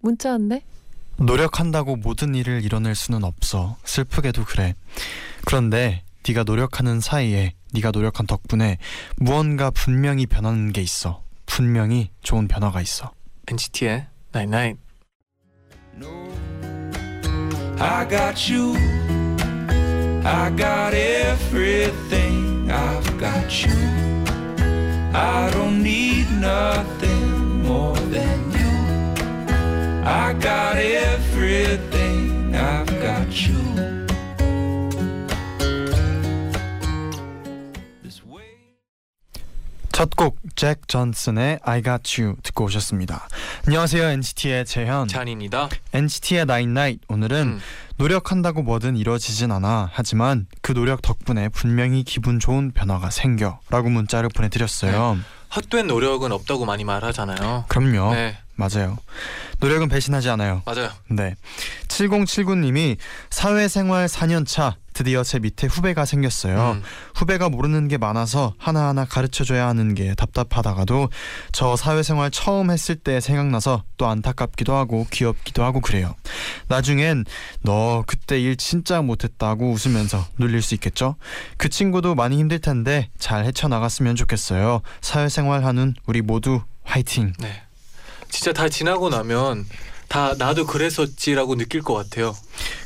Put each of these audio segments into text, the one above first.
문자 왔네. 노력한다고 모든 일을 이뤄낼 수는 없어. 슬프게도 그래. 그런데 네가 노력하는 사이에 네가 노력한 덕분에 무언가 분명히 변하는 게 있어. 분명히 좋은 변화가 있어. NCT의 Night Night. I got you. I got everything. I've got you. I don't need nothing 첫곡 잭 존슨의 I Got You 듣고 오셨습니다. 안녕하세요 NCT의 재현. 잔입니다. NCT의 Nine Night 오늘은 음. 노력한다고 뭐든 이루어지진 않아 하지만 그 노력 덕분에 분명히 기분 좋은 변화가 생겨라고 문자를 보내드렸어요. 헛된 노력은 없다고 많이 말하잖아요. 그럼요. 네, 맞아요. 노력은 배신하지 않아요. 맞아요. 네. 7079님이 사회생활 4년차 드디어 제 밑에 후배가 생겼어요. 음. 후배가 모르는 게 많아서 하나하나 가르쳐줘야 하는 게 답답하다가도 저 사회생활 처음 했을 때 생각나서 또 안타깝기도 하고 귀엽기도 하고 그래요. 나중엔 너 그때 일 진짜 못했다고 웃으면서 놀릴 수 있겠죠? 그 친구도 많이 힘들 텐데 잘 헤쳐나갔으면 좋겠어요. 사회생활 하는 우리 모두 화이팅! 네. 진짜 다 지나고 나면 다 나도 그랬었지라고 느낄 것 같아요.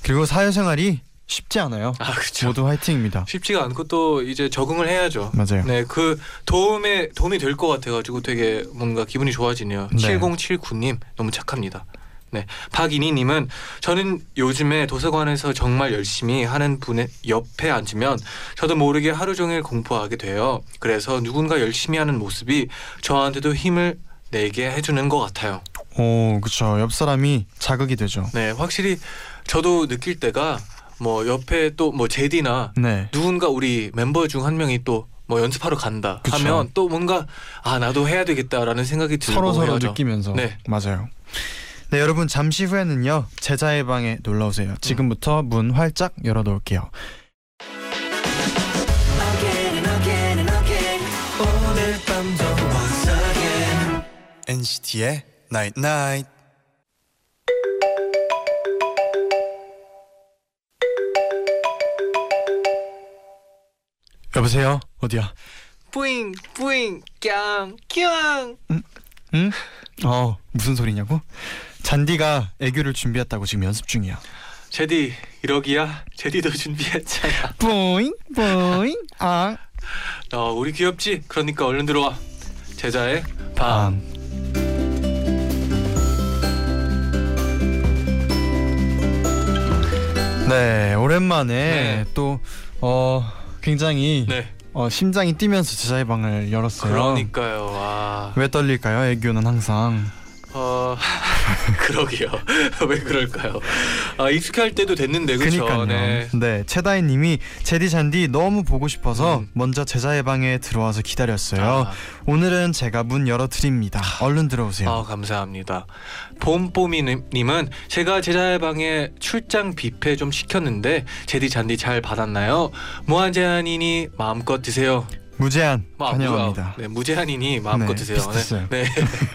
그리고 사회생활이 쉽지 않아요. 아, 그렇죠. 모두 화이팅입니다. 쉽지가 않고 또 이제 적응을 해야죠. 맞아요. 네, 그 도움에 도움이 될 것 같아가지고 되게 뭔가 기분이 좋아지네요. 네. 7079님 너무 착합니다. 네, 박인희님은 저는 요즘에 도서관에서 정말 열심히 하는 분의 옆에 앉으면 저도 모르게 하루 종일 공부하게 돼요. 그래서 누군가 열심히 하는 모습이 저한테도 힘을 내게 해주는 것 같아요. 오, 그렇죠. 옆 사람이 자극이 되죠. 네, 확실히 저도 느낄 때가 뭐 옆에 또 뭐 제디나 네. 누군가 우리 멤버 중 한 명이 또 뭐 연습하러 간다 그쵸. 하면 또 뭔가 아 나도 해야 되겠다라는 생각이 들고 서로 서로 해야죠. 느끼면서 네. 맞아요. 네 여러분 잠시 후에는요 제자의 방에 놀러 오세요. 지금부터 문 활짝 열어놓을게요. NCT의 Night Night. 여보세요 어디야? 뿌잉 뿌잉 깡깡 응? 어 무슨 소리냐고? 잔디가 애교를 준비했다고 지금 연습 중이야. 제디 이러기야 제디도 준비했잖아 뿌잉 뿌잉 아. 어 우리 귀엽지 그러니까 얼른 들어와 제자의 방네 오랜만에 네. 또 어 굉장히 네 어, 심장이 뛰면서 제자의 방을 열었어요. 그러니까요 와 왜 떨릴까요? 애교는 항상. 어 그러게요 왜 그럴까요 아 익숙할 때도 됐는데 그렇죠. 네. 네, 최다희님이 제디 잔디 너무 보고 싶어서 음. 먼저 제자의 방에 들어와서 기다렸어요. 아. 오늘은 제가 문 열어 드립니다. 얼른 들어오세요. 아 감사합니다. 봄뽀미님은 제가 제자의 방에 출장 뷔페 좀 시켰는데 제디 잔디 잘 받았나요? 무한 제한이니 마음껏 드세요. 무제한 아, 환영합니다. 네, 무제한이니 마음껏 네, 드세요. 비슷했어요. 네. 네.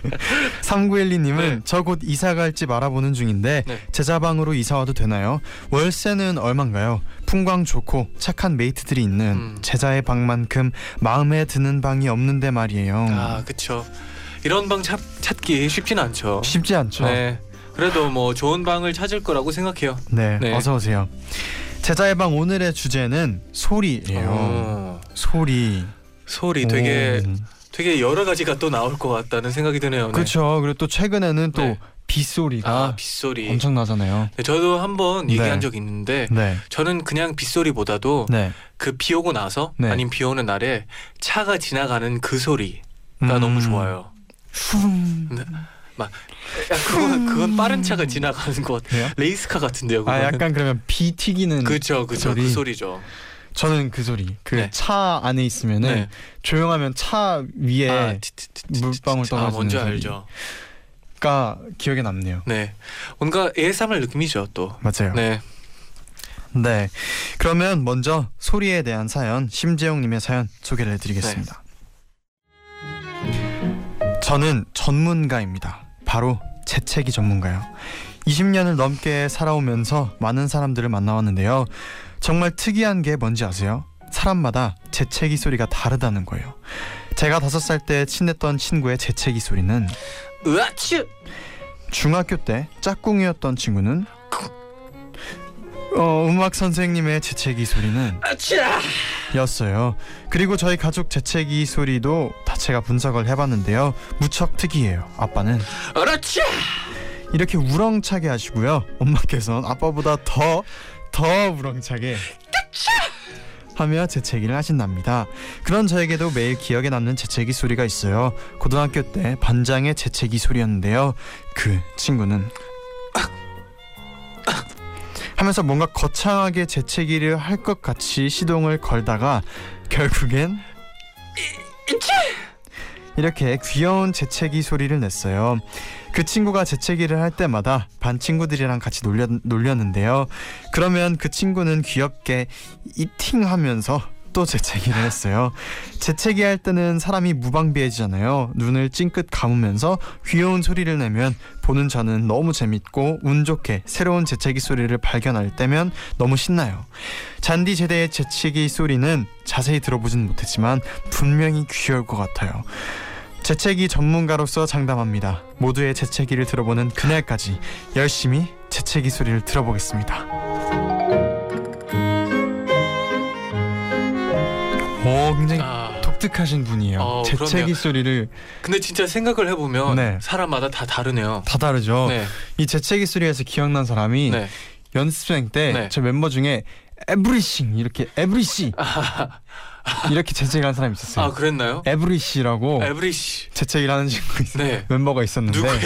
3912님은 네. 저곧 이사 갈 집 알아보는 중인데 네. 제자방으로 이사 와도 되나요? 월세는 얼만가요? 풍광 좋고 착한 메이트들이 있는 음. 제자의 방만큼 마음에 드는 방이 없는데 말이에요. 아 그쵸. 이런 방 찾, 찾기 쉽진 않죠. 쉽지 않죠. 네. 그래도 뭐 좋은 방을 찾을 거라고 생각해요. 네, 네. 어서 오세요. 제자의 방 오늘의 주제는 소리예요. 어, 소리. 소리 되게 오. 되게 여러 가지가 또 나올 것 같다는 생각이 드네요. 네. 그렇죠. 그리고 또 최근에는 또 네. 빗소리가 아 빗소리. 엄청 나잖아요. 네, 저도 한번 네. 얘기한 적 있는데 네. 저는 그냥 빗소리보다도 네. 그비 오고 나서 네. 아니면 비 오는 날에 차가 지나가는 그 소리가 음. 너무 좋아요. 후. 네. 막 야, 그건 그건 빠른 차가 지나가는 것 그래요? 레이스카 같은데요. 아 그거는. 약간 그러면 비 튀기는 그죠 그죠 그 소리. 소리죠. 저는 그 소리 그 네. 차 안에 있으면은 네. 조용하면 차 위에 아, 티, 티, 티, 티, 물방울. 아 떨어지는 뭔지 소리. 알죠. 가 기억에 남네요. 네, 뭔가 ASMR 느낌이죠 또. 맞아요. 네, 네. 그러면 먼저 소리에 대한 사연 심재용님의 사연 소개를 해드리겠습니다. 저는 전문가입니다. 바로 재채기 전문가요. 20년을 넘게 살아오면서 많은 사람들을 만나왔는데요. 정말 특이한 게 뭔지 아세요? 사람마다 재채기 소리가 다르다는 거예요. 제가 다섯 살 때 친했던 친구의 재채기 소리는 으아치. 중학교 때 짝꿍이었던 친구는 어, 음악 선생님의 재채기 소리는 아치야. 였어요. 그리고 저희 가족 재채기 소리도 다 제가 분석을 해봤는데요. 무척 특이해요. 아빠는 으라치. 이렇게 우렁차게 하시고요. 엄마께서는 아빠보다 더 더 우렁차게 하며 재채기를 하신답니다. 그런 저에게도 매일 기억에 남는 재채기 소리가 있어요. 고등학교 때 반장의 재채기 소리였는데요. 그 친구는 하면서 뭔가 거창하게 재채기를 할 것 같이 시동을 걸다가 결국엔 이렇게 귀여운 재채기 소리를 냈어요. 그 친구가 재채기를 할 때마다 반 친구들이랑 같이 놀렸, 놀렸는데요. 그러면 그 친구는 귀엽게 이팅 하면서 또 재채기를 했어요. 재채기 할 때는 사람이 무방비해지잖아요. 눈을 찡긋 감으면서 귀여운 소리를 내면 보는 저는 너무 재밌고 운 좋게 새로운 재채기 소리를 발견할 때면 너무 신나요. 잔디 제대의 재채기 소리는 자세히 들어보진 못했지만 분명히 귀여울 것 같아요. 재채기 전문가로서 장담합니다. 모두의 재채기를 들어보는 그날까지 열심히 재채기 소리를 들어보겠습니다. 오, 굉장히 아, 독특하신 분이에요. 어, 재채기. 소리를 근데 진짜 생각을 해보면 네. 사람마다 다 다르네요. 다 다르죠. 네, 이 재채기 소리에서 기억난 사람이 네. 연습생 때 네. 저 멤버 중에 에브리싱 이렇게 에브리씨 이렇게 재채기하는 사람이 있었어요. 아 그랬나요? 에브리씨라고 에브리씨. 재채기를 하는 친구 있, 네. 멤버가 있었는데 누구예요?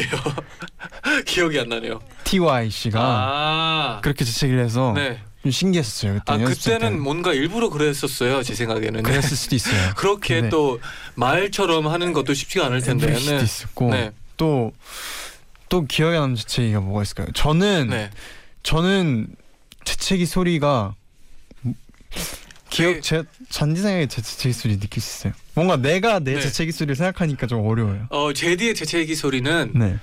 기억이 안 나네요. TY 씨가 아, 그렇게 재채기를 해서 네. 좀 신기했었어요. 그때 아 그때는 때는. 뭔가 일부러 그랬었어요. 제 생각에는. 그랬을 수도 있어요. 그렇게 네. 또 말처럼 하는 것도 쉽지가 않을 텐데. 네. 있었고 네. 또또 기억에 남는 재채기가 뭐가 있을까요? 저는 네. 저는 재채기 소리가 기억 기억 제 잔디생의 재채기 소리 느낄 수 있어요. 뭔가 내가 내 네. 재채기 소리를 생각하니까 좀 어려워요. 어 제디의 재채기 소리는 네,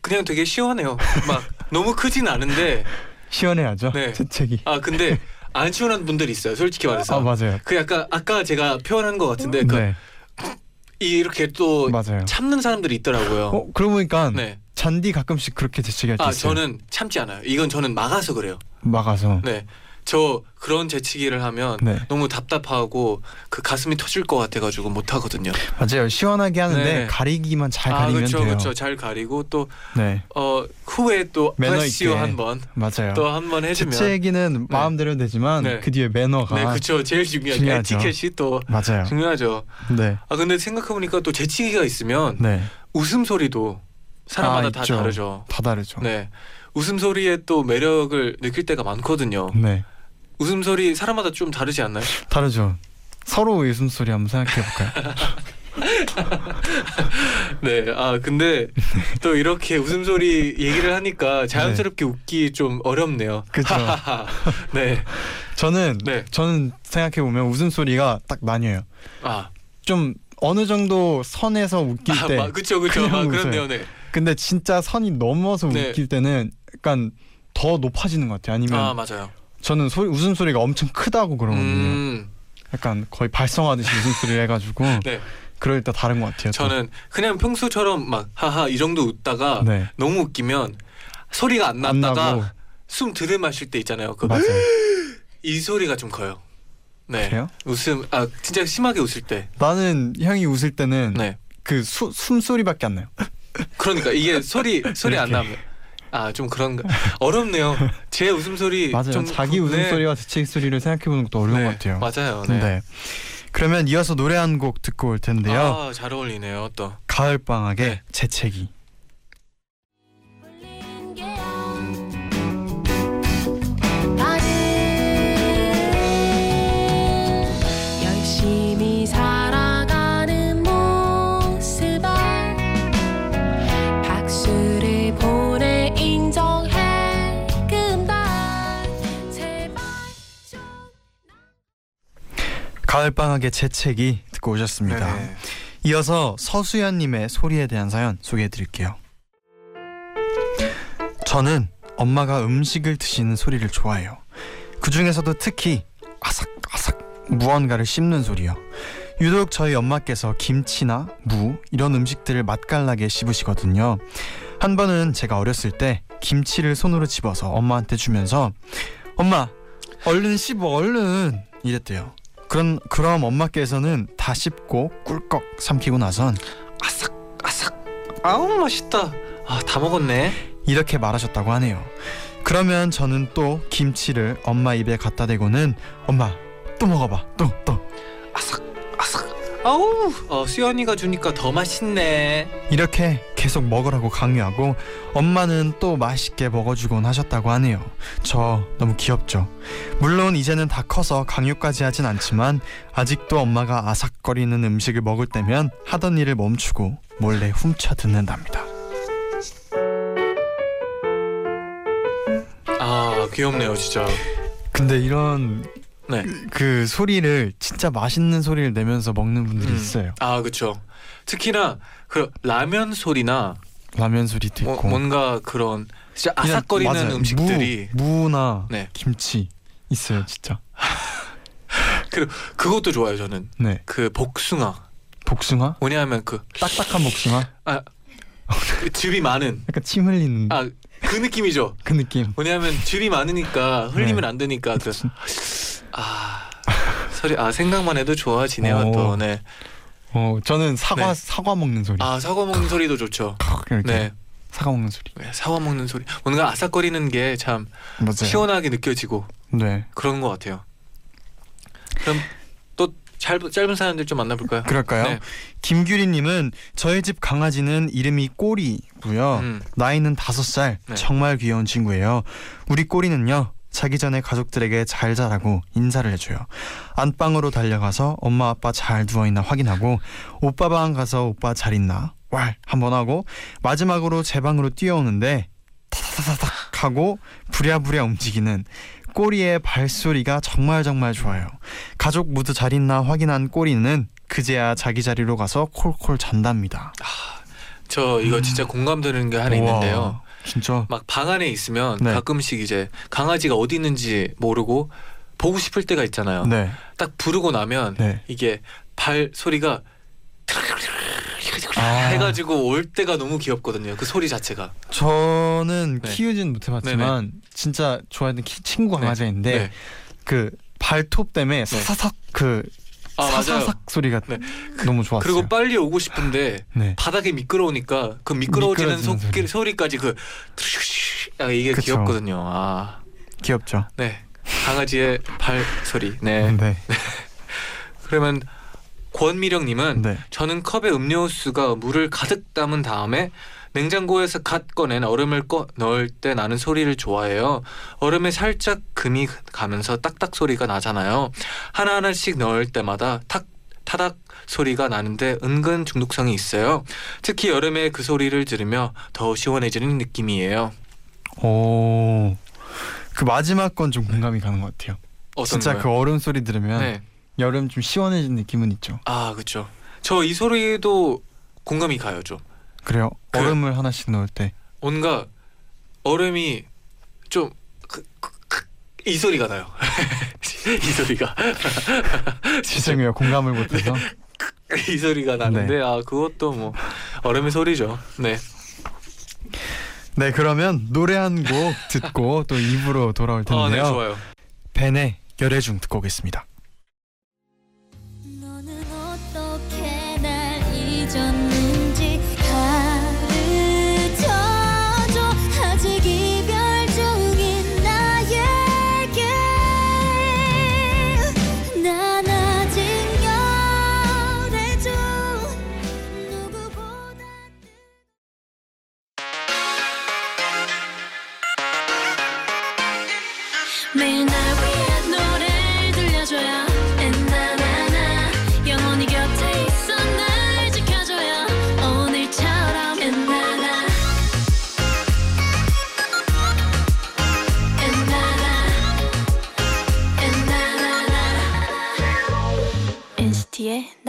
그냥 되게 시원해요. 막 너무 크진 않은데 시원해야죠. 네. 재채기. 아 근데 안 시원한 분들이 있어요. 솔직히 말해서. 아 맞아요. 그 약간 아까 제가 표현한 것 같은데 그 네, 이렇게 또 맞아요. 참는 사람들이 있더라고요. 어 그러고 보니까 네. 잔디 가끔씩 그렇게 재채기 할 때 아 있어요. 저는 참지 않아요. 이건 저는 막아서 그래요. 막아서. 네. 저 그런 재치기를 하면 네. 너무 답답하고 그 가슴이 터질 것 같아가지고 못 하거든요. 맞아요. 시원하게 하는데 네. 가리기만 잘 아 가리면 그렇죠, 돼요. 그렇죠. 잘 가리고 또 네, 어 후에 또 매너 있게. 한번 맞아요. 또 한 번 해주면 재채기는 마음대로 되지만 네. 그 뒤에 매너가 네 그렇죠. 제일 중요한. 에티켓이 또 맞아요. 중요하죠. 네, 아 근데 생각해 보니까 또 재치기가 있으면 네, 웃음 소리도 사람마다 아, 다 있죠. 다르죠. 다 다르죠. 네. 웃음소리에 또 매력을 느낄 때가 많거든요. 네, 웃음소리 사람마다 좀 다르지 않나요? 다르죠. 서로 웃음소리 한번 생각해 볼까요? 네. 아, 근데 또 이렇게 웃음소리 얘기를 하니까 자연스럽게 웃기 좀 어렵네요. 그쵸. 네. 저는 네. 저는 생각해 보면 웃음소리가 딱 나뉘어요. 아, 좀 어느 정도 선에서 웃길 아 때 마- 그쵸, 그쵸. 아. 그렇네요. 네. 근데 진짜 선이 넘어서 네. 웃길 때는 약간 더 높아지는 것 같아요. 아니면 아, 맞아요. 저는 소리, 웃음소리가 엄청 크다고 그러거든요. 음, 약간 거의 발성하듯이 웃음소리를 해가지고 네. 그럴 때 다른 것 같아요. 또. 저는 그냥 평소처럼 막 하하 이 정도 웃다가 네. 너무 웃기면 소리가 안안 났다가 숨 들이마실 때 있잖아요. 그 맞아요. 이 소리가 좀 커요. 네. 그래요? 웃음 아 진짜 심하게 웃을 때. 나는 형이 웃을 때는 네. 그 수, 숨소리밖에 안 나요. 그러니까 이게 소리 소리 안 이렇게. 나면 아 좀 그런가 어렵네요. 제 웃음소리 맞아요. 좀 자기 그- 네. 웃음소리와 재채기 소리를 생각해 보는 것도 어려운 네, 것 같아요. 맞아요. 네. 네. 그러면 이어서 노래 한 곡 듣고 올 텐데요. 아, 잘 어울리네요. 또 가을 방학의 네. 재채기. 가을방학의 재채기 듣고 오셨습니다. 네. 이어서 서수연님의 소리에 대한 사연 소개해 드릴게요. 저는 엄마가 음식을 드시는 소리를 좋아해요. 그 중에서도 특히 아삭아삭 무언가를 씹는 소리요. 유독 저희 엄마께서 김치나 무 이런 음식들을 맛깔나게 씹으시거든요. 한 번은 제가 어렸을 때 김치를 손으로 집어서 엄마한테 주면서 엄마 얼른 씹어 얼른 이랬대요. 그런 그럼 엄마께서는 다 씹고 꿀꺽 삼키고 나선 아삭 아삭. 아우 맛있다. 아 다 먹었네. 이렇게 말하셨다고 하네요. 그러면 저는 또 김치를 엄마 입에 갖다 대고는 엄마 또 먹어봐 또 또 아삭 아우 어, 수연이가 주니까 더 맛있네. 이렇게 계속 먹으라고 강요하고 엄마는 또 맛있게 먹어주곤 하셨다고 하네요. 저 너무 귀엽죠. 물론 이제는 다 커서 강요까지 하진 않지만 아직도 엄마가 아삭거리는 음식을 먹을 때면 하던 일을 멈추고 몰래 훔쳐 듣는답니다. 아 귀엽네요 진짜. 근데 이런 네. 그 소리를 진짜 맛있는 소리를 내면서 먹는 분들이 음. 있어요. 아 그렇죠. 특히나 그 라면 소리나 라면 소리도 뭐, 있고 뭔가 그런 진짜 아삭거리는 맞아요. 음식들이 무, 무나 네. 김치 있어요 진짜. 그것도 좋아요 저는. 네 그 복숭아 복숭아 뭐냐면 그 딱딱한 복숭아 그 즙이 많은 약간 침 흘리는 아그 느낌이죠. 그 느낌. 뭐냐면 즙이 많으니까 흘리면 네. 안 되니까 그 아 소리 아 생각만 해도 좋아지네요 오. 또 네. 어 저는 사과 네. 사과 먹는 소리. 아 사과 먹는 소리도 좋죠. 네. 사과 먹는 소리. 네, 사과 먹는 소리 뭔가 아삭거리는 게 참. 시원하게 느껴지고 네. 그런 것 같아요. 그럼 또 짧, 짧은 사연들 좀 만나볼까요? 그럴까요? 네. 김규리님은 저희 집 강아지는 이름이 꼬리고요. 음. 나이는 다섯 살. 네. 정말 귀여운 친구예요. 우리 꼬리는요. 자기 전에 가족들에게 잘 자라고 인사를 해줘요. 안방으로 달려가서 엄마 아빠 잘 누워있나 확인하고 오빠 방 가서 오빠 잘 있나 왈 한번 하고 마지막으로 제 방으로 뛰어오는데 타타타닥 하고 부랴부랴 움직이는 꼬리의 발소리가 정말 정말 좋아요. 가족 모두 잘 있나 확인한 꼬리는 그제야 자기 자리로 가서 콜콜 잔답니다. 저 이거 진짜 공감되는 게 하나 음. 우와, 있는데요. 진짜 막 방 안에 있으면 네. 가끔씩 이제 강아지가 어디 있는지 모르고 보고 싶을 때가 있잖아요. 네, 딱 부르고 나면 네. 이게 발 소리가 아. 해가지고 올 때가 너무 귀엽거든요. 그 소리 자체가. 저는 네. 키우진 못해봤지만 진짜 좋아하는 키, 친구 네. 강아지가 있는데 네. 그 발톱 때문에 사사삭 그 아 맞아요. 사사삭 소리가 네. 너무 좋았어요. 그리고 빨리 오고 싶은데 네. 바닥이 미끄러우니까 그 미끄러워지는 미끄러지는 소, 소리. 소리까지 그 아, 이게 그쵸. 귀엽거든요. 아, 귀엽죠. 네. 강아지의 발 소리. 네. 네. 그러면 권미령님은 네. 저는 컵에 음료수가 물을 가득 담은 다음에 냉장고에서 갓 꺼낸 얼음을 꺼 넣을 때 나는 소리를 좋아해요. 얼음에 살짝 금이 가면서 딱딱 소리가 나잖아요. 하나하나씩 넣을 때마다 탁 타닥 소리가 나는데 은근 중독성이 있어요. 특히 여름에 그 소리를 들으며 더 시원해지는 느낌이에요. 오. 그 마지막 건 좀 공감이 가는 것 같아요. 진짜 거요? 그 얼음 소리 들으면 네. 여름 좀 시원해진 느낌은 있죠. 아 그렇죠. 저 이 소리도 공감이 가요 좀. 그래요. 그- 얼음을 하나씩 넣을 때. 뭔가 얼음이 좀 그, 그, 그, 이 소리가 나요. 이 소리가 죄송해요. 공감을 못해서. 이 소리가 나는데 네. 아 그것도 뭐 얼음의 소리죠. 네. 네, 그러면 노래 한 곡 듣고 또 입으로 돌아올 아, 네 텐데요. 좋아요. 벤의 열애중 듣고 오겠습니다.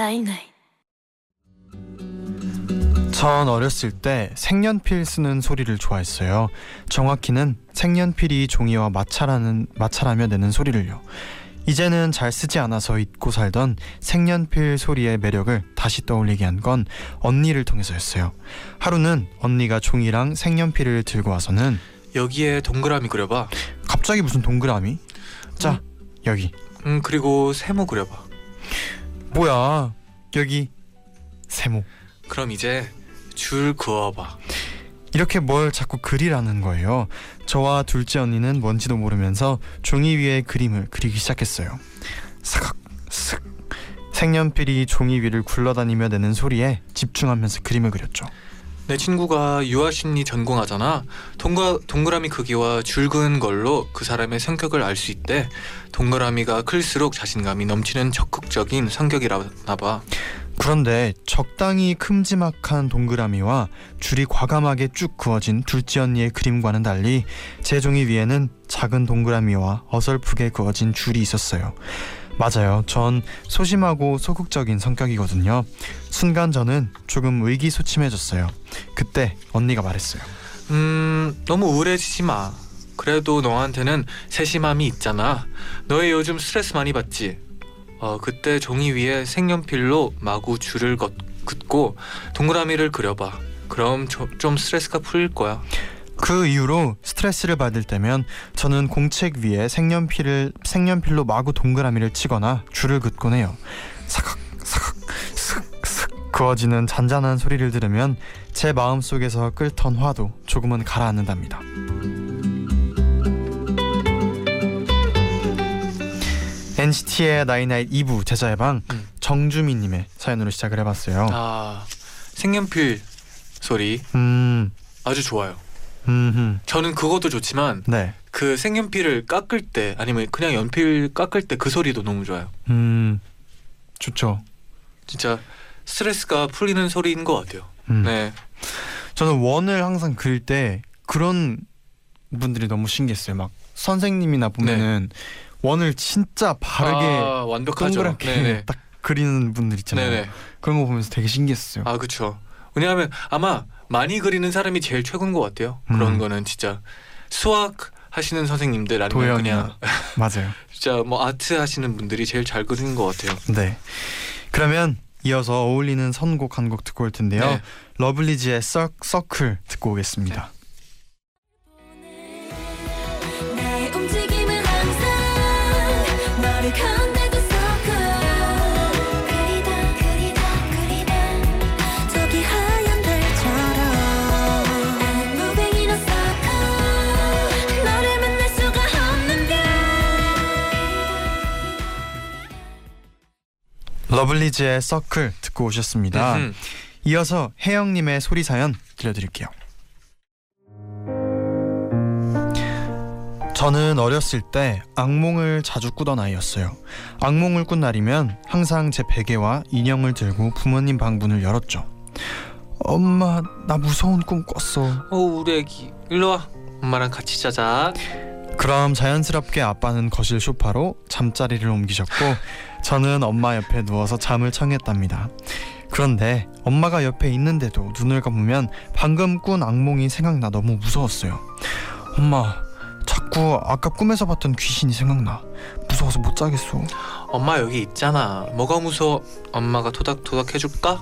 night night 전 어렸을 때 색연필 쓰는 소리를 좋아했어요. 정확히는 색연필이 종이와 마찰하는 마찰하며 내는 소리를요. 이제는 잘 쓰지 않아서 잊고 살던 색연필 소리의 매력을 다시 떠올리게 한 건 언니를 통해서였어요. 하루는 언니가 종이랑 색연필을 들고 와서는 여기에 동그라미 그려봐. 갑자기 무슨 동그라미? 자, 여기. 음 그리고 세모 그려봐. 뭐야? 여기 세모. 그럼 이제 줄 그어봐. 이렇게 뭘 자꾸 그리라는 거예요. 저와 둘째 언니는 뭔지도 모르면서 종이 위에 그림을 그리기 시작했어요. 사각 슥 색연필이 종이 위를 굴러다니며 내는 소리에 집중하면서 그림을 그렸죠. 내 친구가 유아심리 전공하잖아. 동가, 동그라미 크기와 줄 그은 걸로 그 사람의 성격을 알 수 있대. 동그라미가 클수록 자신감이 넘치는 적극적인 성격이라나 봐. 그런데 적당히 큼지막한 동그라미와 줄이 과감하게 쭉 그어진 둘째 언니의 그림과는 달리 제 종이 위에는 작은 동그라미와 어설프게 그어진 줄이 있었어요. 맞아요. 전 소심하고 소극적인 성격이거든요. 순간 저는 조금 의기소침해졌어요. 그때 언니가 말했어요. 음, 너무 우울해지지 마. 그래도 너한테는 세심함이 있잖아. 너의 요즘 스트레스 많이 받지? 어, 그때 종이 위에 색연필로 마구 줄을 긋, 긋고 동그라미를 그려봐. 그럼 조, 좀 스트레스가 풀릴 거야. 그 이후로 스트레스를 받을 때면 저는 공책 위에 색연필을 색연필로 마구 동그라미를 치거나 줄을 긋곤 해요. 사각 사각 슥슥 그어지는 잔잔한 소리를 들으면 제 마음 속에서 끓던 화도 조금은 가라앉는답니다. NCT의 나이나잇 2부 재쟈의 방 음. 정주미님의 사연으로 시작을 해봤어요. 아, 색연필 소리 음, 아주 좋아요. 음, 저는 그것도 좋지만 네, 그 색연필을 깎을 때 아니면 그냥 연필 깎을 때 그 소리도 너무 좋아요. 음, 좋죠. 진짜 스트레스가 풀리는 소리인 것 같아요. 음. 네. 저는 원을 항상 그릴 때 그런 분들이 너무 신기했어요. 막 선생님이나 보면은 원을 진짜 바르게 아, 완벽하죠. 동그랗게 네네. 딱 그리는 분들 있잖아요. 네네. 그런 거 보면서 되게 신기했어요. 아 그렇죠. 왜냐하면 아마 많이 그리는 사람이 제일 최고인 것 같아요. 그런 음. 거는 진짜 수학 하시는 선생님들 아니면 그냥 맞아요. 진짜 뭐 아트 하시는 분들이 제일 잘 그리는 것 같아요. 네. 그러면 이어서 어울리는 선곡 한 곡 듣고 올 텐데요. 네. 러블리즈의 서, 서클 듣고 오겠습니다. 나 러블리즈의 서클 듣고 오셨습니다. 음흠. 이어서 혜영님의 소리 사연 들려드릴게요. 저는 어렸을 때 악몽을 자주 꾸던 아이였어요. 악몽을 꾼 날이면 항상 제 베개와 인형을 들고 부모님 방 문을 열었죠. 엄마, 나 무서운 꿈 꿨어. 어 우리 애기 일로 와. 엄마랑 같이 자자. 그럼 자연스럽게 아빠는 거실 소파로 잠자리를 옮기셨고 저는 엄마 옆에 누워서 잠을 청했답니다. 그런데 엄마가 옆에 있는데도 눈을 감으면 방금 꾼 악몽이 생각나 너무 무서웠어요. 엄마, 자꾸 아까 꿈에서 봤던 귀신이 생각나. 무서워서 못 자겠어. 엄마 여기 있잖아. 뭐가 무서워? 엄마가 토닥토닥 해줄까?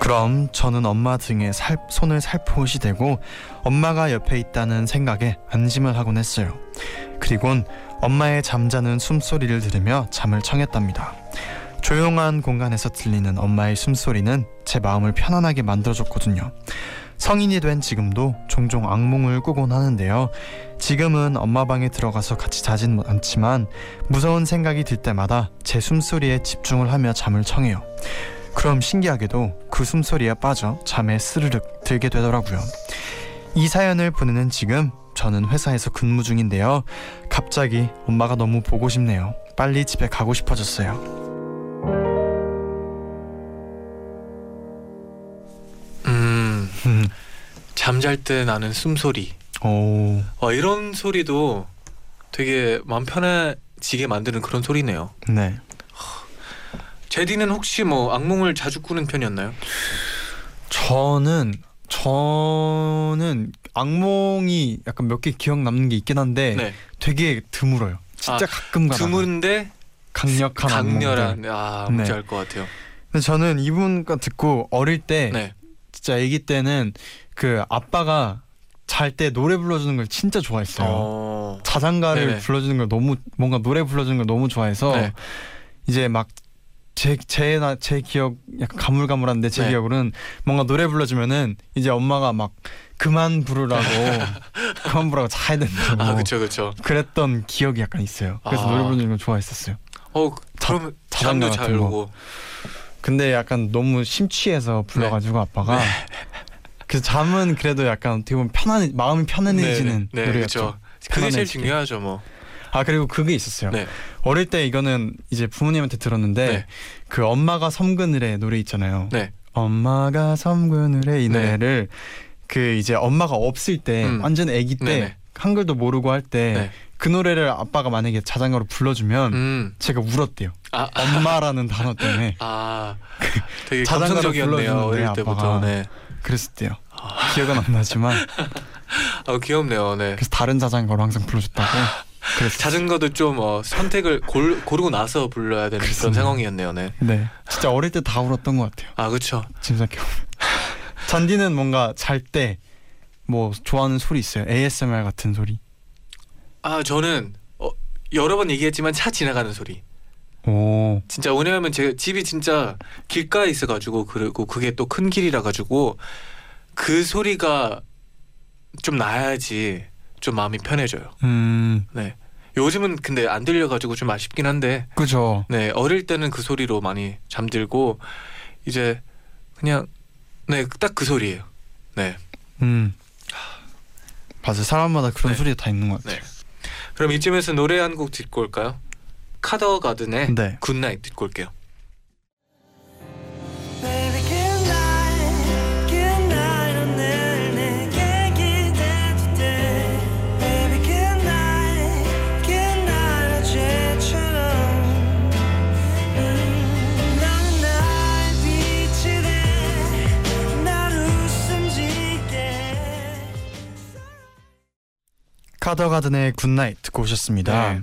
그럼 저는 엄마 등에 살, 손을 살포시 대고 엄마가 옆에 있다는 생각에 안심을 하곤 했어요. 그리곤 엄마의 잠자는 숨소리를 들으며 잠을 청했답니다. 조용한 공간에서 들리는 엄마의 숨소리는 제 마음을 편안하게 만들어줬거든요. 성인이 된 지금도 종종 악몽을 꾸곤 하는데요. 지금은 엄마 방에 들어가서 같이 자진 않지만 무서운 생각이 들 때마다 제 숨소리에 집중을 하며 잠을 청해요. 그럼 신기하게도 그 숨소리에 빠져 잠에 스르륵 들게 되더라고요. 이 사연을 보내는 지금 저는 회사에서 근무 중인데요. 갑자기 엄마가 너무 보고 싶네요. 빨리 집에 가고 싶어졌어요. 음 잠잘 때 나는 숨소리. 오, 어 이런 소리도 되게 마음 편해지게 만드는 그런 소리네요. 네. 제디는 혹시 뭐 악몽을 자주 꾸는 편이었나요? 저는 저는 악몽이 약간 몇 개 기억 남는 게 있긴 한데 네. 되게 드물어요. 진짜 아, 가끔 가다 드문데 강력한. 강렬한 아 뭔지 네. 알것 같아요. 근데 저는 이분 거 듣고 어릴 때 네. 진짜 아기 때는 그 아빠가 잘 때 노래 불러주는 걸 진짜 좋아했어요. 어. 자장가를 네네. 불러주는 걸 너무 뭔가 노래 불러주는 걸 너무 좋아해서 네. 이제 막 제 제 기억 약간 가물가물한데 제 네. 기억으로는 뭔가 노래 불러주면은 이제 엄마가 막 그만 부르라고 그만 부르라고 자야 된다고 아 그렇죠 그렇죠. 그랬던 기억이 약간 있어요. 그래서 아. 노래 부르는 걸 좋아했었어요. 어 자- 그럼 자장가 잠도 잘. 오고. 근데 약간 너무 심취해서 불러가지고 아빠가 네. 그래서 잠은 그래도 약간 어떻게 보면 편안 마음이 편안해지는 네, 네, 노래였죠. 그게 제일. 중요하죠 뭐. 아 그리고 그게 있었어요. 네. 어릴 때 이거는 이제 부모님한테 들었는데 네. 그 엄마가 섬그늘의 노래 있잖아요. 네. 엄마가 섬그늘의 이 네. 노래를 그 이제 엄마가 없을 때 음. 완전 아기 때 네네. 한글도 모르고 할 때그 네. 노래를 아빠가 만약에 자장가로 불러주면 음. 제가 울었대요. 아, 엄마라는 단어 때문에 아. 되게 자장가로 감성적이었네요 불러주는데, 어릴 때부터. 네. 그랬을 때요. 기억은 안 나지만 아 귀엽네요. 네. 그래서 다른 자장가로 항상 불러줬다고. 그래서 자전거도 좀 어, 선택을 골, 고르고 나서 불러야 되는 그런 그렇습니다. 상황이었네요. 네. 네 진짜 어릴 때 다 울었던 것 같아요. 아 그렇죠. 지금 생각해 잔디는 뭔가 잘 때 뭐 좋아하는 소리 있어요? ASMR 같은 소리. 아 저는 어, 여러 번 얘기했지만 차 지나가는 소리. 오. 진짜 왜냐하면 제 집이 진짜 길가에 있어가지고 그리고 그게 또 큰 길이라 가지고 그 소리가 좀 나야지 좀 마음이 편해져요. 음. 네. 요즘은 근데 안 들려가지고 좀 아쉽긴 한데 그죠. 네 어릴 때는 그 소리로 많이 잠들고 이제 그냥 네 딱 그 소리예요. 네. 음. 맞아. 사람마다 그런 네. 소리가 다 있는 것 같아요. 네. 그럼 이쯤에서 노래 한 곡 듣고 올까요? 카더 가든의 네. 굿나잇 듣고 올게요. 카더가든의 Good Night 듣고 오셨습니다. 네.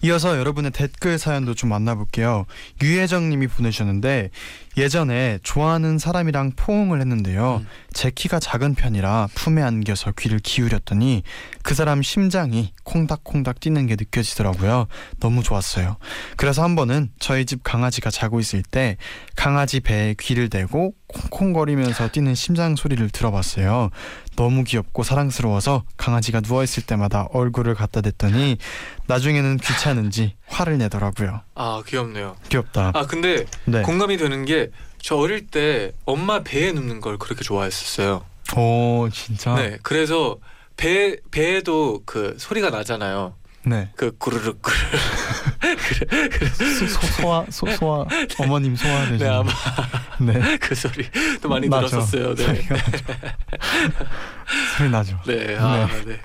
이어서 여러분의 댓글 사연도 좀 만나볼게요. 유혜정님이 보내주셨는데 예전에 좋아하는 사람이랑 포옹을 했는데요. 음. 제 키가 작은 편이라 품에 안겨서 귀를 기울였더니 그 사람 심장이 콩닥콩닥 뛰는 게 느껴지더라고요. 너무 좋았어요. 그래서 한 번은 저희 집 강아지가 자고 있을 때 강아지 배에 귀를 대고 콩콩거리면서 뛰는 심장 소리를 들어봤어요. 너무 귀엽고 사랑스러워서 강아지가 누워있을 때마다 얼굴을 갖다 댔더니 나중에는 귀찮은지 화를 내더라고요. 아 귀엽네요. 귀엽다. 아 근데 네. 공감이 되는 게저 어릴 때 엄마 배에 눕는 걸 그렇게 좋아했었어요. 오 진짜. 네, 그래서 배 배에도 그 소리가 나잖아요. 네. 그 구르륵 구르륵. 소, 소, 소화 소, 소화 어머님 소화 되시는. 네 아마 네. 그 소리 도 많이 나죠. 들었었어요. 네, 나죠. 소리 나죠. 네, 아, 네.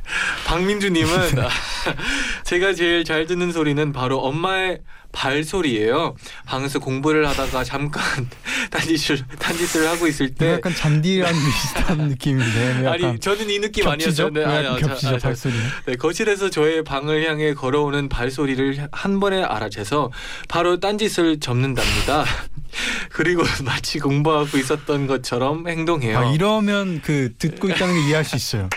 박민주님은 아, 제가 제일 잘 듣는 소리는 바로 엄마의 발소리예요. 방에서 공부를 하다가 잠깐 딴짓을 딴짓을 하고 있을 때 약간 잔디랑 비슷한 느낌인데 아니 저는 이 느낌 겹치죠? 아니었는데 왜 약간 겹치죠 저- 발소리. 네, 거실에서 저의 방을 향해 걸어오는 발소리를 한 번에 알아채서 바로 딴짓을 접는답니다. 그리고 마치 공부하고 있었던 것처럼 행동해요. 아 이러면 그 듣고 있다는 게 이해할 수 있어요.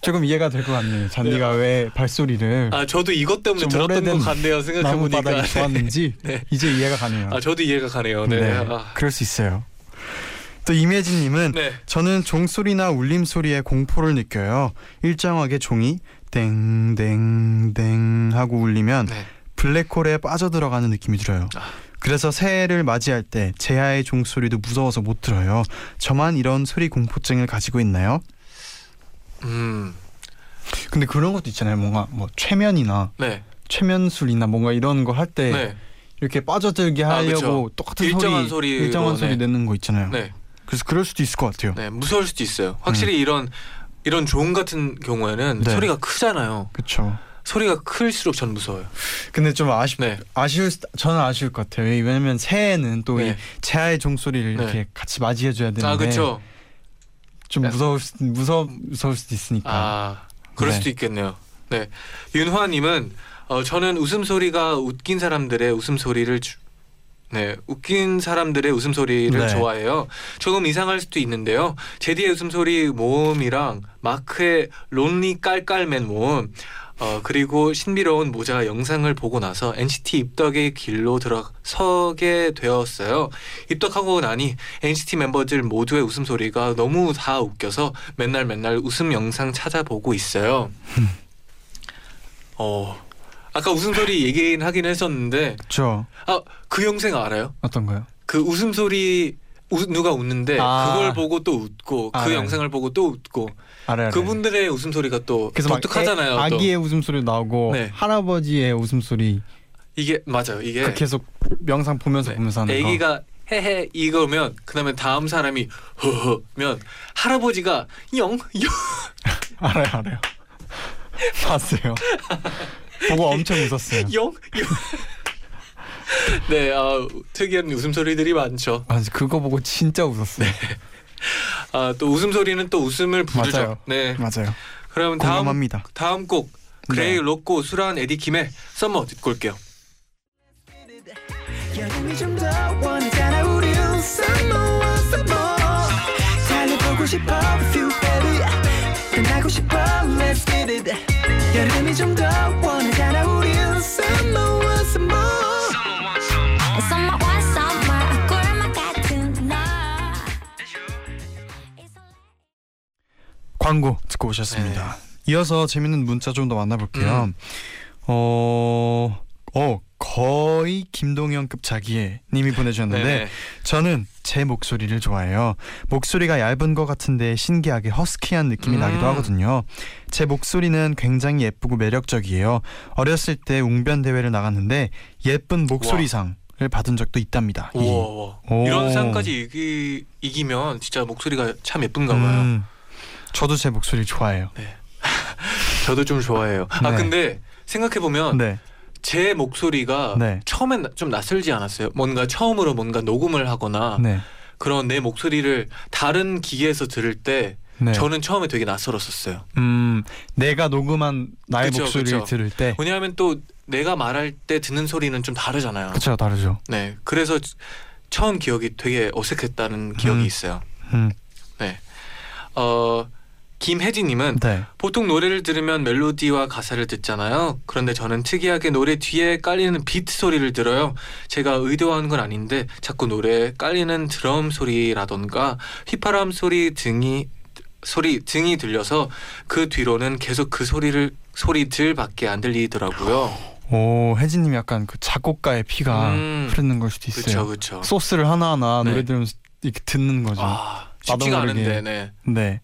조금 이해가 될 것 같네요. 잔디가 왜 발소리를 아, 저도 이것 때문에 좀 들었던 것 같네요. 생각해 나무 보니까. 바닥이 좋았는지 네. 이제 이해가 가네요. 아, 저도 이해가 가네요. 네. 네, 아, 그럴 수 있어요. 또 임혜진님은 네. 저는 종소리나 울림 소리에 공포를 느껴요. 일정하게 종이 땡땡땡 하고 울리면 네. 블랙홀에 빠져들어가는 느낌이 들어요. 아. 그래서 새해를 맞이할 때 제아의 종소리도 무서워서 못 들어요. 저만 이런 소리 공포증을 가지고 있나요? 음. 근데 그런 것도 있잖아요. 뭔가 뭐 최면이나 네. 최면술이나 뭔가 이런 거 할때 네. 이렇게 빠져들게 아, 하려고 그쵸. 똑같은 일정한 소리 소리로, 일정한 소리 네. 내는 거 있잖아요. 네. 그래서 그럴 수도 있을 것 같아요. 네. 무서울 수도 있어요. 확실히 이런 이런 종 같은 경우에는 네. 소리가 크잖아요. 그렇죠. 소리가 클수록 전 무서워요. 근데 좀 아쉽 네. 아쉬울 수- 저는 아쉬울 것 같아요. 왜냐면 새해는 또이 네. 제아의 종소리를 네. 이렇게 같이 맞이해 줘야 되는데 아 그렇죠. 좀 무서울 수, 무서 무서울 수도 있으니까. 아 그럴 네. 수도 있겠네요. 네 윤화 님은 어, 저는 웃음소리가 웃긴 사람들의 웃음소리를 주, 네 웃긴 사람들의 웃음소리를 네. 좋아해요. 조금 이상할 수도 있는데요. 제디의 웃음소리 모음이랑 마크의 론리 깔깔맨 모음 어, 그리고 신비로운 모자 영상을 보고 나서 NCT 입덕의 길로 들어서게 되었어요. 입덕하고 나니 NCT 멤버들 모두의 웃음소리가 너무 다 웃겨서 맨날 맨날 웃음 영상 찾아보고 있어요. 어, 아까 웃음소리 얘기는 하긴 했었는데, 그렇죠. 아, 그 영상 알아요? 어떤가요? 그 웃음소리 우- 누가 웃는데 아. 그걸 보고 또 웃고 그 알아요. 영상을 보고 또 웃고 알아요. 그분들의 웃음소리가 또 그래서 막 독특하잖아요. 애- 또. 아기의 웃음소리 나오고 네. 할아버지의 웃음소리 이게 맞아요. 이게 그 계속 영상 보면서 네. 보면서 하는 거. 애기가 헤헤 이거면 그다음에 다음 사람이 허허면 할아버지가 영 영. 알아요, 알아요. 봤어요. 보고 엄청 웃었어요. 영? 영. 네, 아, 특이한 웃음소리들이 많죠. 아, 그거 보고 진짜 웃었어요. 아, 또 웃음소리는 또 웃음을 부르죠. 맞아요. 네. 맞아요. 그럼 다음 공감합니다. 다음 곡 그레이 네. 로꼬 수란 에디킴의 Summer 듣고 올게요. 여름이 좀 더 원하잖아 우리 summer summer 달려보고 싶어 with you baby 떠나고 싶어 let's get it 여름이 좀 더 원하잖아 우리 summer summer 광고 듣고 오셨습니다. 이어서 재밌는 문자 좀 더 만나볼게요. 음. 어, 어 거의 김동현급 자기애 님이 보내주셨는데 네. 저는 제 목소리를 좋아해요. 목소리가 얇은 것 같은데 신기하게 허스키한 느낌이 음. 나기도 하거든요. 제 목소리는 굉장히 예쁘고 매력적이에요. 어렸을 때 웅변 대회를 나갔는데 예쁜 목소리상 을 받은 적도 있답니다. 이- 우와, 오. 이런 상까지 이기 이기면 진짜 목소리가 참 예쁜가 봐요. 음, 저도 제 목소리 좋아해요. 저도 좀 좋아해요. 아 네. 근데 생각해 보면 네. 제 목소리가 네. 처음엔 좀 낯설지 않았어요. 뭔가 처음으로 뭔가 녹음을 하거나 네. 그런 내 목소리를 다른 기계에서 들을 때 네. 저는 처음에 되게 낯설었었어요. 음, 내가 녹음한 나의 그쵸, 목소리를 그쵸. 들을 때 왜냐하면 또 내가 말할 때 듣는 소리는 좀 다르잖아요. 그쵸 다르죠. 네, 그래서 처음 기억이 되게 어색했다는 기억이 음. 있어요. 음, 어 김혜진님은 네. 보통 노래를 들으면 멜로디와 가사를 듣잖아요. 그런데 저는 특이하게 노래 뒤에 깔리는 비트 소리를 들어요. 제가 의도한 건 아닌데 자꾸 노래에 깔리는 드럼 소리라던가 휘파람 소리 등이 소리 등이 들려서 그 뒤로는 계속 그 소리를 소리들밖에 안 들리더라고요. 오 혜진님 약간 그 작곡가의 피가 음. 흐르는 걸 수도 있어요. 그렇죠, 그렇죠. 소스를 하나하나 네. 노래 들으면서 이렇게 듣는 거죠. 아 쉽지가. 않은데, 네, 네.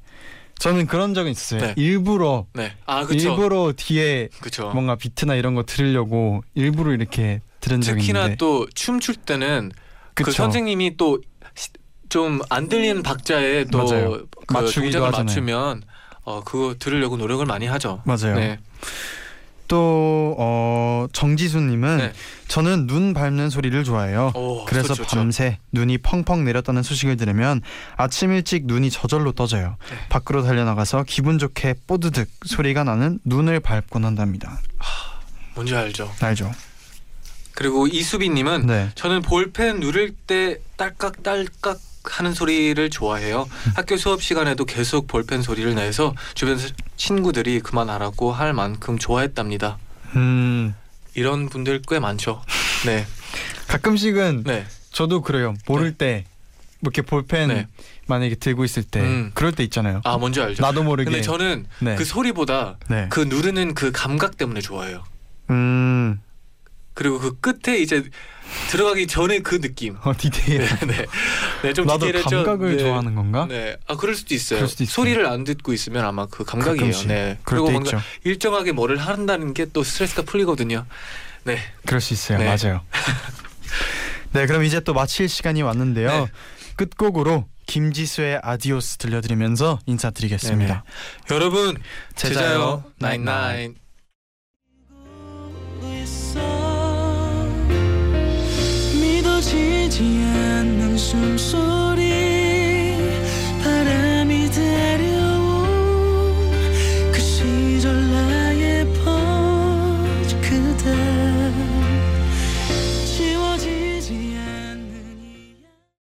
저는 그런 적은 있었어요. 네. 일부러 네. 아 그렇죠, 일부러 뒤에 그렇죠. 뭔가 비트나 이런 거 들으려고 일부러 이렇게 들은 적이 특히나 있는데 또 춤출 때는 그 그쵸. 선생님이 또 좀 안 들리는 박자에 또 맞아요. 그 맞추기도 동작을 하잖아요. 맞추면 어 그거 들으려고 노력을 많이 하죠. 맞아요. 네. 또 어, 정지수님은 네. 저는 눈 밟는 소리를 좋아해요. 오, 그래서 좋죠, 좋죠. 밤새 눈이 펑펑 내렸다는 소식을 들으면 아침 일찍 눈이 저절로 떠져요. 네. 밖으로 달려나가서 기분 좋게 뽀드득 소리가 나는 눈을 밟곤 한답니다. 뭔지 알죠. 알죠? 그리고 이수빈님은 네. 저는 볼펜 누를 때 딸깍 딸깍 하는 소리를 좋아해요. 학교 수업 시간에도 계속 볼펜 소리를 내서 주변 친구들이 그만하라고 할 만큼 좋아했답니다. 음, 이런 분들 꽤 많죠. 네, 가끔씩은 네, 저도 그래요. 모를 때뭐 이렇게 볼펜 네. 만약에 들고 있을 때 음. 그럴 때 있잖아요. 아 뭔지 알죠. 나도 모르게. 근데 저는 네. 그 소리보다 네. 그 누르는 그 감각 때문에 좋아해요. 음. 그리고 그 끝에 이제 들어가기 전에 그 느낌. 어 디테일. 네, 네, 네, 좀 나도 디테일했죠. 감각을 네. 좋아하는 건가? 네, 아 그럴 수도 있어요. 그럴 수도. 소리를 안 듣고 있으면 아마 그 감각이에요. 가끔씩. 네. 그리고 때 뭔가 있죠. 일정하게 뭐를 한다는 게 또 스트레스가 풀리거든요. 네, 그럴 수 있어요. 네. 맞아요. 네, 그럼 이제 또 마칠 시간이 왔는데요. 네. 끝곡으로 김지수의 Adios 들려드리면서 인사드리겠습니다. 여러분 제자요, 제자요 나인나인. 生生